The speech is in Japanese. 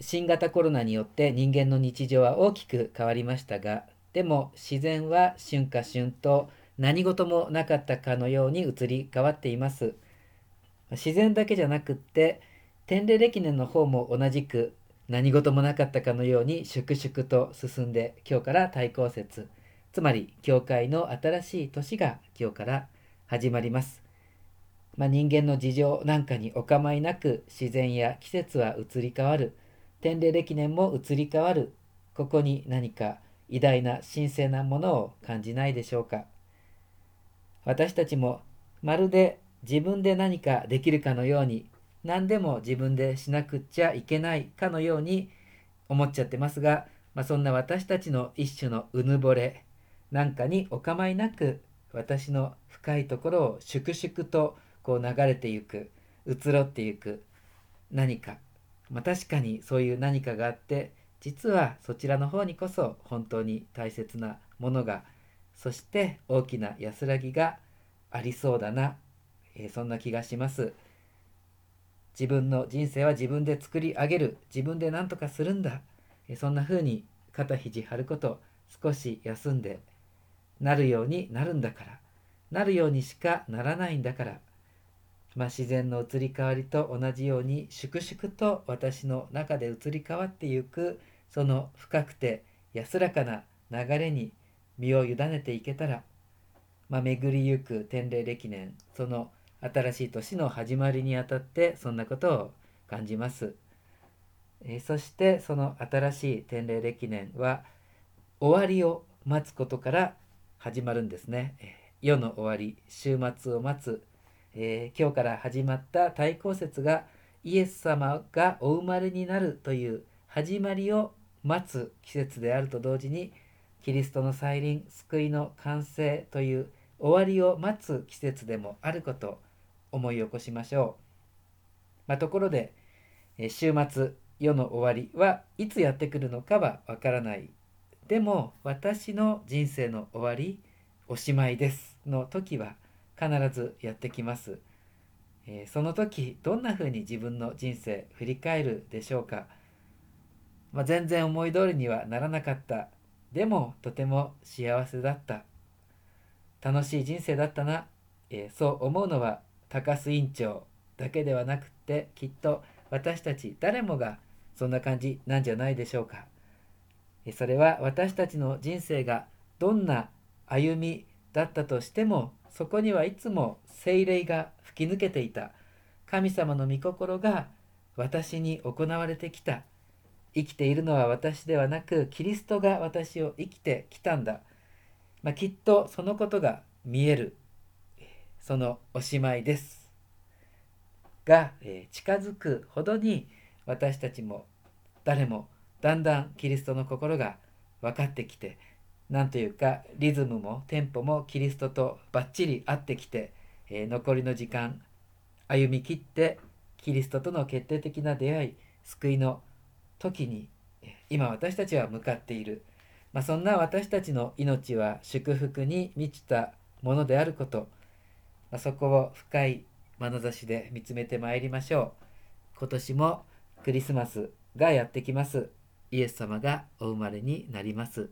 新型コロナによって人間の日常は大きく変わりましたがでも自然は春夏春と何事もなかったかのように移り変わっています。自然だけじゃなくって天霊歴年の方も同じく何事もなかったかのように粛々と進んで今日から対抗節つまり教会の新しい年が今日から始まります、まあ、人間の事情なんかにお構いなく自然や季節は移り変わる。天霊歴年も移り変わる。ここに何か偉大な神聖なものを感じないでしょうか。私たちもまるで自分で何かできるかのように何でも自分でしなくっちゃいけないかのように思っちゃってますが、まあ、そんな私たちの一種のうぬぼれなんかにお構いなく私の深いところを粛々とこう流れていく移ろっていく何か、まあ、確かにそういう何かがあって実はそちらの方にこそ本当に大切なものがそして大きな安らぎがありそうだな、えー、そんな気がします。自分の人生は自分で作り上げる自分で何とかするんだ、え、そんな風に肩肘張ること少し休んでなるようになるんだからなるようにしかならないんだから、まあ、自然の移り変わりと同じように粛々と私の中で移り変わっていくその深くて安らかな流れに身を委ねていけたら、まあ、巡りゆく天霊歴年その新しい年の始まりにあたってそんなことを感じます。えー、そしてその新しい天霊歴年は終わりを待つことから始まるんですね。世の終わり週末を待つ、えー、今日から始まった対抗節がイエス様がお生まれになるという始まりを待つ季節であると同時にキリストの再臨救いの完成という終わりを待つ季節でもあること思い起こしましょう。まあ、ところで週末世の終わりはいつやってくるのかはわからない。でも私の人生の終わりおしまいですの時は必ずやってきます。えー、その時どんなふうに自分の人生振り返るでしょうか、まあ、全然思い通りにはならなかったでもとても幸せだった楽しい人生だったな、えー、そう思うのは高須院長だけではなくってきっと私たち誰もがそんな感じなんじゃないでしょうか。それは私たちの人生がどんな歩みだったとしてもそこにはいつも精霊が吹き抜けていた神様の御心が私に行われてきた。生きているのは私ではなくキリストが私を生きてきたんだ、まあ、きっとそのことが見える。そのおしまいです。が、えー、近づくほどに私たちも誰もだんだんキリストの心が分かってきて何というかリズムもテンポもキリストとバッチリ合ってきて、えー、残りの時間歩みきってキリストとの決定的な出会い救いの時に今私たちは向かっている、まあ、そんな私たちの命は祝福に満ちたものであること、まあ、そこを深い眼差しで見つめてまいりましょう。今年もクリスマスがやってきます。イエス様がお生まれになります。